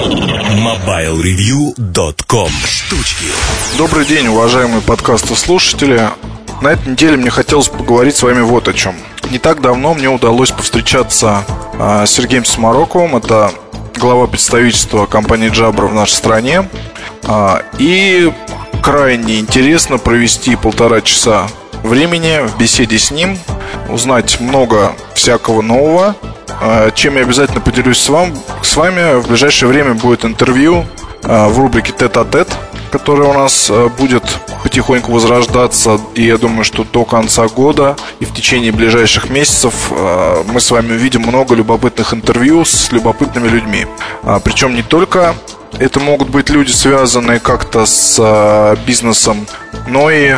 MobileReview.com Штучки Добрый день, уважаемые подкастослушатели. На этой неделе мне хотелось поговорить с вами вот о чем. Не так давно мне удалось повстречаться э, с Сергеем Смороковым. Это глава представительства компании Jabra в нашей стране. Э, и крайне интересно провести полтора часа времени в беседе с ним, узнать много всякого нового, а, чем я обязательно поделюсь с, вам, с вами. В ближайшее время будет интервью а, в рубрике «Тет-а-тет», которая у нас а, будет потихоньку возрождаться. И я думаю, что до конца года и в течение ближайших месяцев мы с вами увидим много любопытных интервью с любопытными людьми. Причем не только это могут быть люди, связанные как-то с бизнесом, но и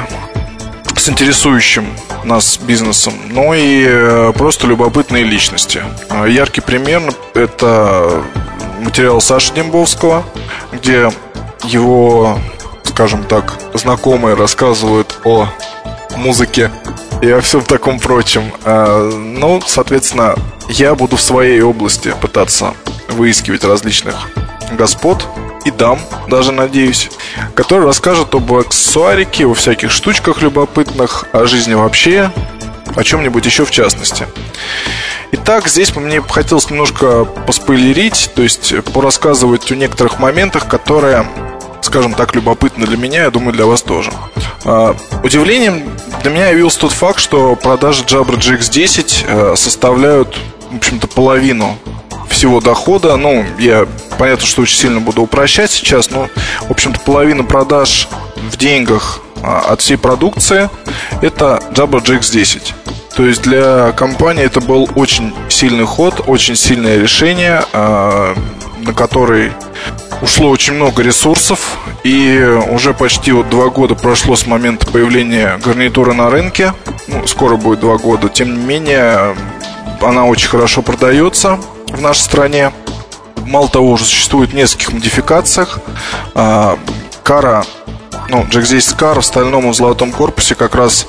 с интересующим нас бизнесом, но и э, просто любопытные личности. А, яркий пример – это материал Саши Дембовского, где его, скажем так, знакомые рассказывают о музыке и о всем таком прочем. А, ну, соответственно, я буду в своей области пытаться выискивать различных господ и дам, даже надеюсь, который расскажет об аксессуарике, о всяких штучках любопытных, о жизни вообще, о чем-нибудь еще в частности. Итак, здесь мне хотелось немножко поспойлерить, то есть порассказывать о некоторых моментах, которые, скажем так, любопытны для меня, я думаю, для вас тоже. А, удивлением для меня явился тот факт, что продажи Jabra GX10 э, составляют, в общем-то, половину всего дохода. Ну, я понятно, что очень сильно буду упрощать сейчас, но, в общем-то, половина продаж в деньгах а, от всей продукции это Jabra GX10. То есть для компании это был очень сильный ход, очень сильное решение, а, на который ушло очень много ресурсов, и уже почти вот два года прошло с момента появления гарнитуры на рынке. Ну, скоро будет два года. Тем не менее, она очень хорошо продается в нашей стране. Мало того, уже существует в нескольких модификациях. А, кара, ну, Jack 10 Car в стальном и золотом корпусе как раз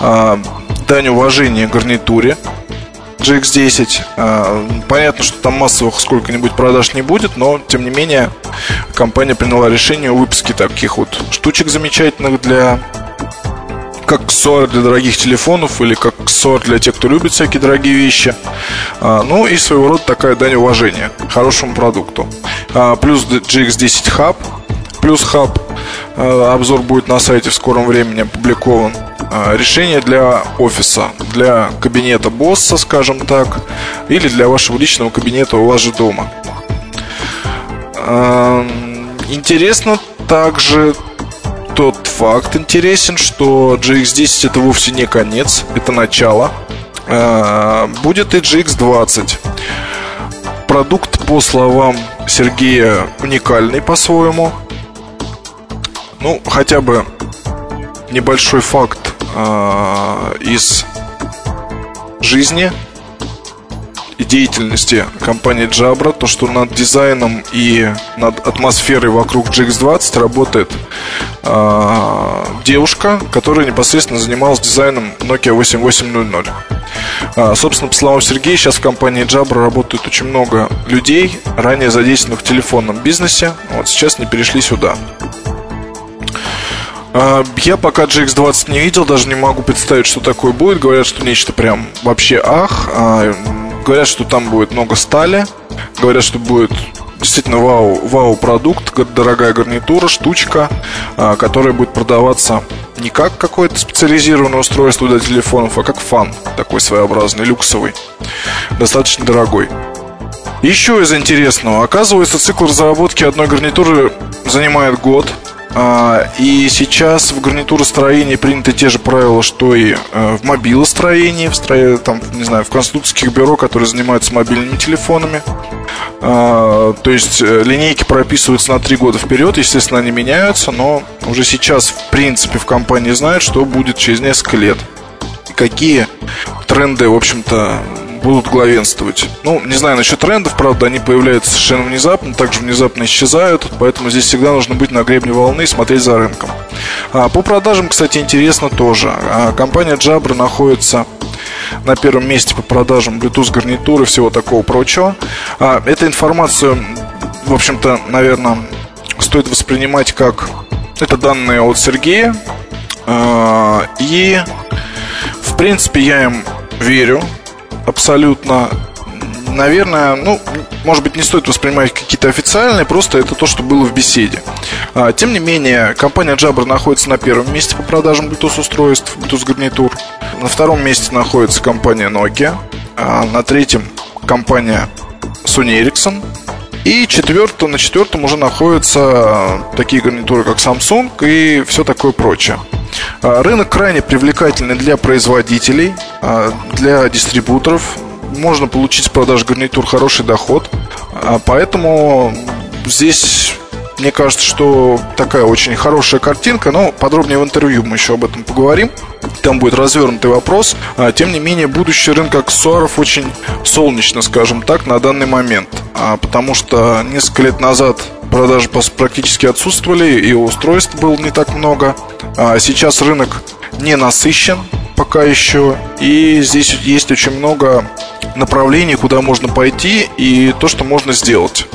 а, дань уважения гарнитуре GX10. А, понятно, что там массовых сколько-нибудь продаж не будет, но тем не менее компания приняла решение о выпуске таких вот штучек замечательных для как аксессуар для дорогих телефонов или как аксессуар для тех, кто любит всякие дорогие вещи. А, ну и своего рода такая дань уважения хорошему продукту. А, плюс GX10 Hub, плюс Hub. А, обзор будет на сайте в скором времени опубликован. Решение для офиса, для кабинета босса, скажем так, или для вашего личного кабинета у вас же дома. Интересно также тот факт интересен, что GX10 это вовсе не конец, это начало. А, будет и GX20. Продукт, по словам Сергея, уникальный по-своему. Ну, хотя бы небольшой факт э, из жизни деятельности компании Jabra, то, что над дизайном и над атмосферой вокруг GX20 работает э, девушка, которая непосредственно занималась дизайном Nokia 8800. Э, собственно, по словам Сергея, сейчас в компании Jabra работает очень много людей, ранее задействованных в телефонном бизнесе, вот сейчас не перешли сюда. Я пока GX20 не видел, даже не могу представить, что такое будет. Говорят, что нечто прям вообще ах. Говорят, что там будет много стали. Говорят, что будет действительно вау, вау продукт, дорогая гарнитура, штучка, а, которая будет продаваться не как какое-то специализированное устройство для телефонов, а как фан такой своеобразный, люксовый, достаточно дорогой. Еще из интересного, оказывается, цикл разработки одной гарнитуры занимает год. А, и сейчас в гарнитуростроении приняты те же правила, что и э, в мобилостроении, в стро... там, не знаю, в конструкторских бюро, которые занимаются мобильными телефонами. А, то есть э, линейки прописываются на три года вперед, естественно, они меняются, но уже сейчас, в принципе, в компании знают, что будет через несколько лет. какие тренды, в общем-то, будут главенствовать. Ну, не знаю насчет трендов, правда, они появляются совершенно внезапно, также внезапно исчезают, поэтому здесь всегда нужно быть на гребне волны и смотреть за рынком. А, по продажам, кстати, интересно тоже. А, компания Jabra находится на первом месте по продажам Bluetooth гарнитуры и всего такого прочего. А, эта информация в общем-то, наверное, стоит воспринимать как это данные от Сергея. Э, и, в принципе, я им верю абсолютно. Наверное, ну, может быть, не стоит воспринимать какие-то официальные, просто это то, что было в беседе. А, тем не менее, компания Jabra находится на первом месте по продажам Bluetooth устройств, Bluetooth гарнитур. На втором месте находится компания Nokia. А на третьем компания Sony Ericsson. И четвертое, на четвертом уже находятся такие гарнитуры, как Samsung и все такое прочее. А, рынок крайне привлекательный для производителей, а, для дистрибуторов. Можно получить с продаж гарнитур хороший доход. А, поэтому здесь мне кажется, что такая очень хорошая картинка, но подробнее в интервью мы еще об этом поговорим. Там будет развернутый вопрос. Тем не менее, будущее рынка аксессуаров очень солнечно, скажем так, на данный момент. Потому что несколько лет назад продажи практически отсутствовали, и устройств было не так много. А сейчас рынок не насыщен пока еще, и здесь есть очень много направлений, куда можно пойти, и то, что можно сделать.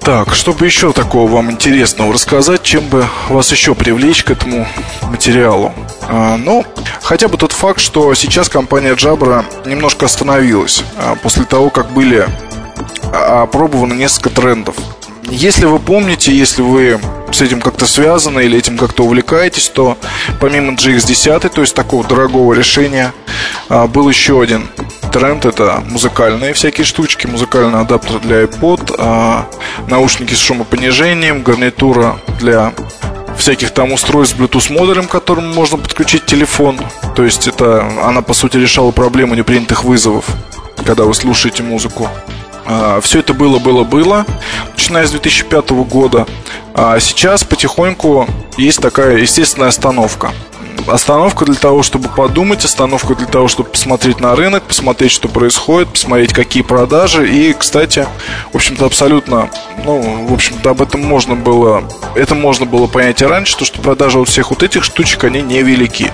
Так, чтобы еще такого вам интересного рассказать, чем бы вас еще привлечь к этому материалу? А, ну, хотя бы тот факт, что сейчас компания Jabra немножко остановилась а, после того, как были опробованы несколько трендов. Если вы помните, если вы с этим как-то связаны или этим как-то увлекаетесь, то помимо GX10, то есть такого дорогого решения, а, был еще один тренд это музыкальные всякие штучки, музыкальный адаптер для iPod, а, наушники с шумопонижением, гарнитура для всяких там устройств с Bluetooth модулем, к которому можно подключить телефон. То есть это она по сути решала проблему непринятых вызовов, когда вы слушаете музыку. А, Все это было, было, было, начиная с 2005 года. А сейчас потихоньку есть такая естественная остановка. Остановка для того, чтобы подумать, остановка для того, чтобы посмотреть на рынок, посмотреть, что происходит, посмотреть, какие продажи. И, кстати, в общем-то, абсолютно, ну, в общем-то, об этом можно было, это можно было понять и раньше, то, что продажи вот всех вот этих штучек, они невелики.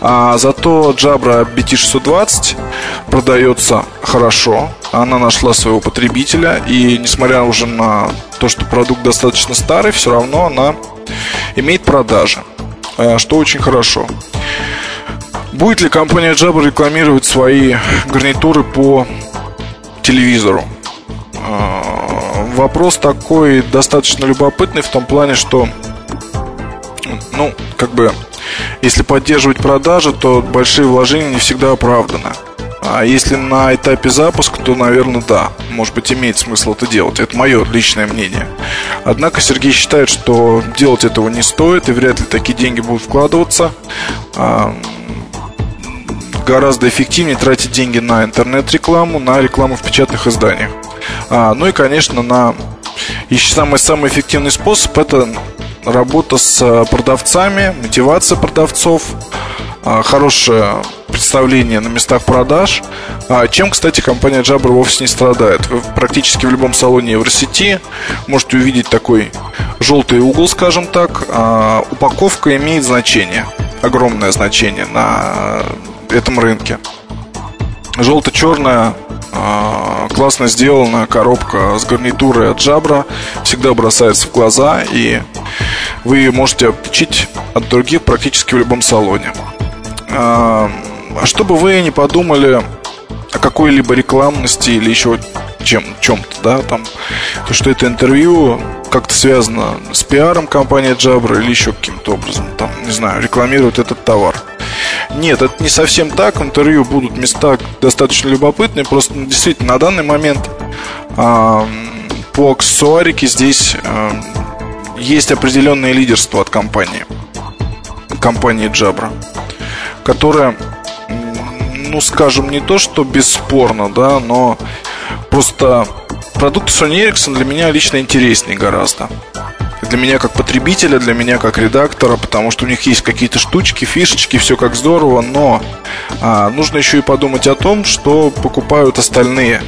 А зато Jabra BT620 продается хорошо, она нашла своего потребителя, и несмотря уже на то, что продукт достаточно старый, все равно она имеет продажи. Э, что очень хорошо. Будет ли компания Jabra рекламировать свои гарнитуры по телевизору? Э, вопрос такой достаточно любопытный в том плане, что, ну, как бы, если поддерживать продажи, то большие вложения не всегда оправданы. А если на этапе запуска, то, наверное, да. Может быть, имеет смысл это делать. Это мое личное мнение. Однако Сергей считает, что делать этого не стоит, и вряд ли такие деньги будут вкладываться. А, гораздо эффективнее тратить деньги на интернет-рекламу, на рекламу в печатных изданиях. А, ну и, конечно, на еще самый самый эффективный способ это работа с продавцами, мотивация продавцов, хорошее представление на местах продаж, а, чем, кстати, компания Jabra вовсе не страдает. Вы практически в любом салоне Евросети можете увидеть такой желтый угол, скажем так. А, упаковка имеет значение, огромное значение на этом рынке. Желто-черная классно сделанная коробка с гарнитурой от Jabra всегда бросается в глаза и вы можете отличить от других практически в любом салоне. А чтобы вы не подумали о какой-либо рекламности или еще чем, чем-то, да, там, то, что это интервью как-то связано с пиаром компании Jabra или еще каким-то образом, там, не знаю, рекламируют этот товар. Нет, это не совсем так. Интервью будут места достаточно любопытные. Просто ну, действительно на данный момент э, по аксессуарике здесь э, есть определенное лидерство от компании. Компании Jabra которая, ну, скажем, не то, что бесспорно, да, но просто продукты Sony Ericsson для меня лично интереснее гораздо. Для меня как потребителя, для меня как редактора, потому что у них есть какие-то штучки, фишечки, все как здорово, но а, нужно еще и подумать о том, что покупают остальные.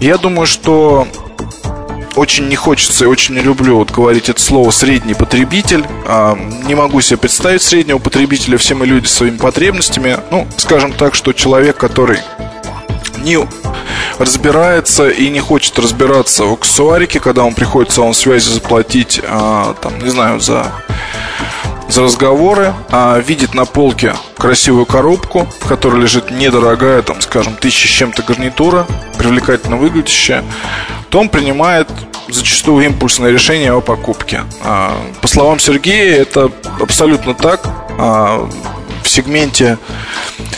Я думаю, что очень не хочется и очень не люблю вот говорить это слово средний потребитель. А, не могу себе представить среднего потребителя. Все мы люди с своими потребностями. Ну, скажем так, что человек, который не разбирается и не хочет разбираться в аксессуарике, когда он приходит в салон связи заплатить, а, там, не знаю, за за разговоры, а видит на полке красивую коробку, в которой лежит недорогая, там, скажем, тысяча с чем-то гарнитура, привлекательно выглядящая, то он принимает зачастую импульсное решение о покупке. А, по словам Сергея, это абсолютно так. А, в сегменте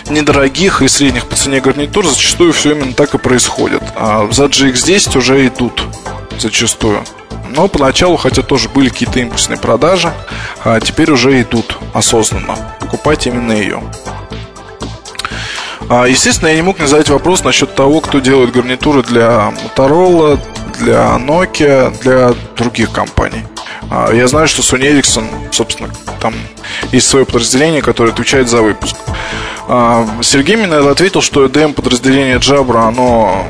недорогих и средних по цене гарнитур зачастую все именно так и происходит. А за GX10 уже идут зачастую. Но поначалу, хотя тоже были какие-то импульсные продажи, теперь уже идут осознанно. Покупать именно ее. А, естественно, я не мог не задать вопрос насчет того, кто делает гарнитуры для Motorola, для Nokia, для других компаний. А, я знаю, что Sony Ericsson, собственно, там есть свое подразделение, которое отвечает за выпуск. А, Сергей мне ответил, что EDM подразделение Jabra, оно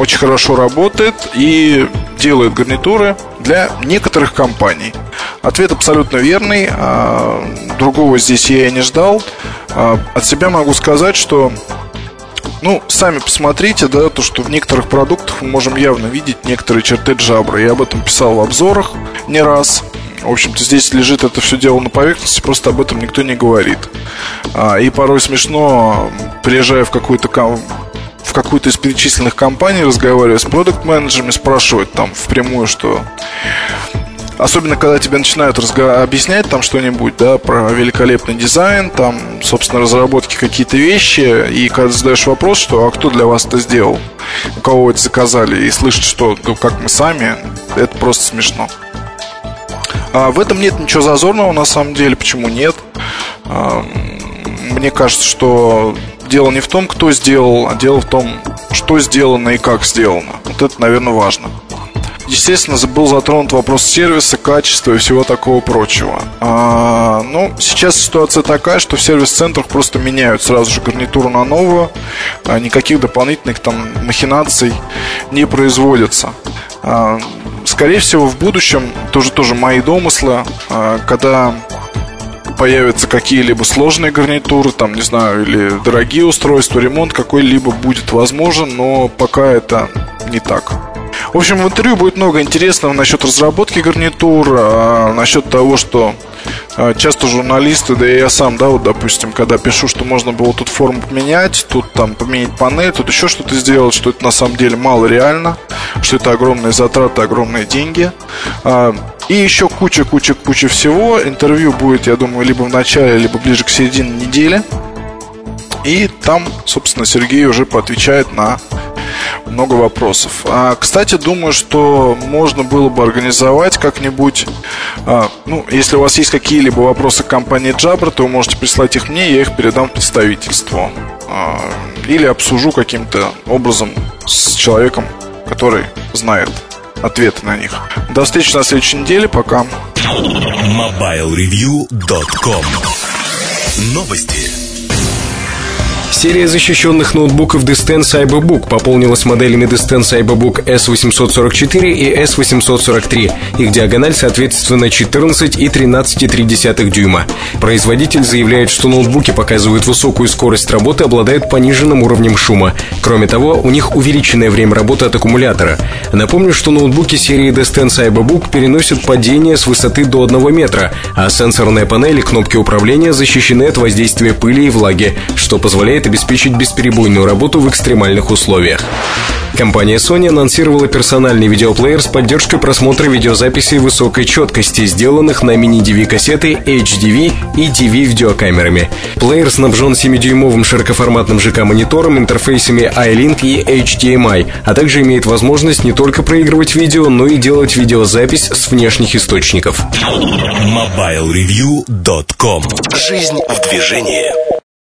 очень хорошо работает и делает гарнитуры для некоторых компаний. Ответ абсолютно верный. А, другого здесь я и не ждал. А, от себя могу сказать, что ну, сами посмотрите, да, то, что в некоторых продуктах мы можем явно видеть некоторые черты джабра. Я об этом писал в обзорах не раз. В общем-то, здесь лежит это все дело на поверхности, просто об этом никто не говорит. А, и порой смешно, приезжая в какую-то в какую-то из перечисленных компаний, разговаривая с продукт-менеджерами, спрашивать там впрямую, что Особенно, когда тебе начинают разго- объяснять там что-нибудь, да, про великолепный дизайн, там, собственно, разработки какие-то вещи, и когда задаешь вопрос, что а кто для вас это сделал, у кого это заказали, и слышать, что ну, как мы сами, это просто смешно. А в этом нет ничего зазорного на самом деле. Почему нет? Мне кажется, что дело не в том, кто сделал, а дело в том, что сделано и как сделано. Вот это, наверное, важно. Естественно, был затронут вопрос сервиса, качества и всего такого прочего. А, ну, сейчас ситуация такая, что в сервис-центрах просто меняют сразу же гарнитуру на новую. А никаких дополнительных там махинаций не производятся. А, скорее всего, в будущем, тоже тоже мои домыслы, а, когда появятся какие-либо сложные гарнитуры, там, не знаю, или дорогие устройства, ремонт какой-либо будет возможен, но пока это не так. В общем, в интервью будет много интересного насчет разработки гарнитур, а, насчет того, что а, часто журналисты, да и я сам, да, вот, допустим, когда пишу, что можно было тут форму поменять, тут там поменять панель, тут еще что-то сделать, что это на самом деле мало реально, что это огромные затраты, огромные деньги. А, и еще куча-куча-куча всего. Интервью будет, я думаю, либо в начале, либо ближе к середине недели. И там, собственно, Сергей уже поотвечает на много вопросов. А, кстати, думаю, что можно было бы организовать как-нибудь, а, ну, если у вас есть какие-либо вопросы к компании Jabra, то вы можете прислать их мне, я их передам представительству. А, или обсужу каким-то образом с человеком, который знает ответы на них. До встречи на следующей неделе. Пока. MobileReview.com Новости. Серия защищенных ноутбуков Disten Cyberbook пополнилась моделями Disten Cyberbook S844 и S843. Их диагональ, соответственно, 14 и 13,3 дюйма. Производитель заявляет, что ноутбуки показывают высокую скорость работы, обладают пониженным уровнем шума. Кроме того, у них увеличенное время работы от аккумулятора. Напомню, что ноутбуки серии Disten Cyberbook переносят падение с высоты до 1 метра, а сенсорные панели и кнопки управления защищены от воздействия пыли и влаги, что позволяет обеспечить бесперебойную работу в экстремальных условиях. Компания Sony анонсировала персональный видеоплеер с поддержкой просмотра видеозаписей высокой четкости, сделанных на мини-DV-кассеты HDV и DV-видеокамерами. Плеер снабжен 7-дюймовым широкоформатным ЖК-монитором, интерфейсами iLink и HDMI, а также имеет возможность не только проигрывать видео, но и делать видеозапись с внешних источников. MobileReview.com Жизнь в движении.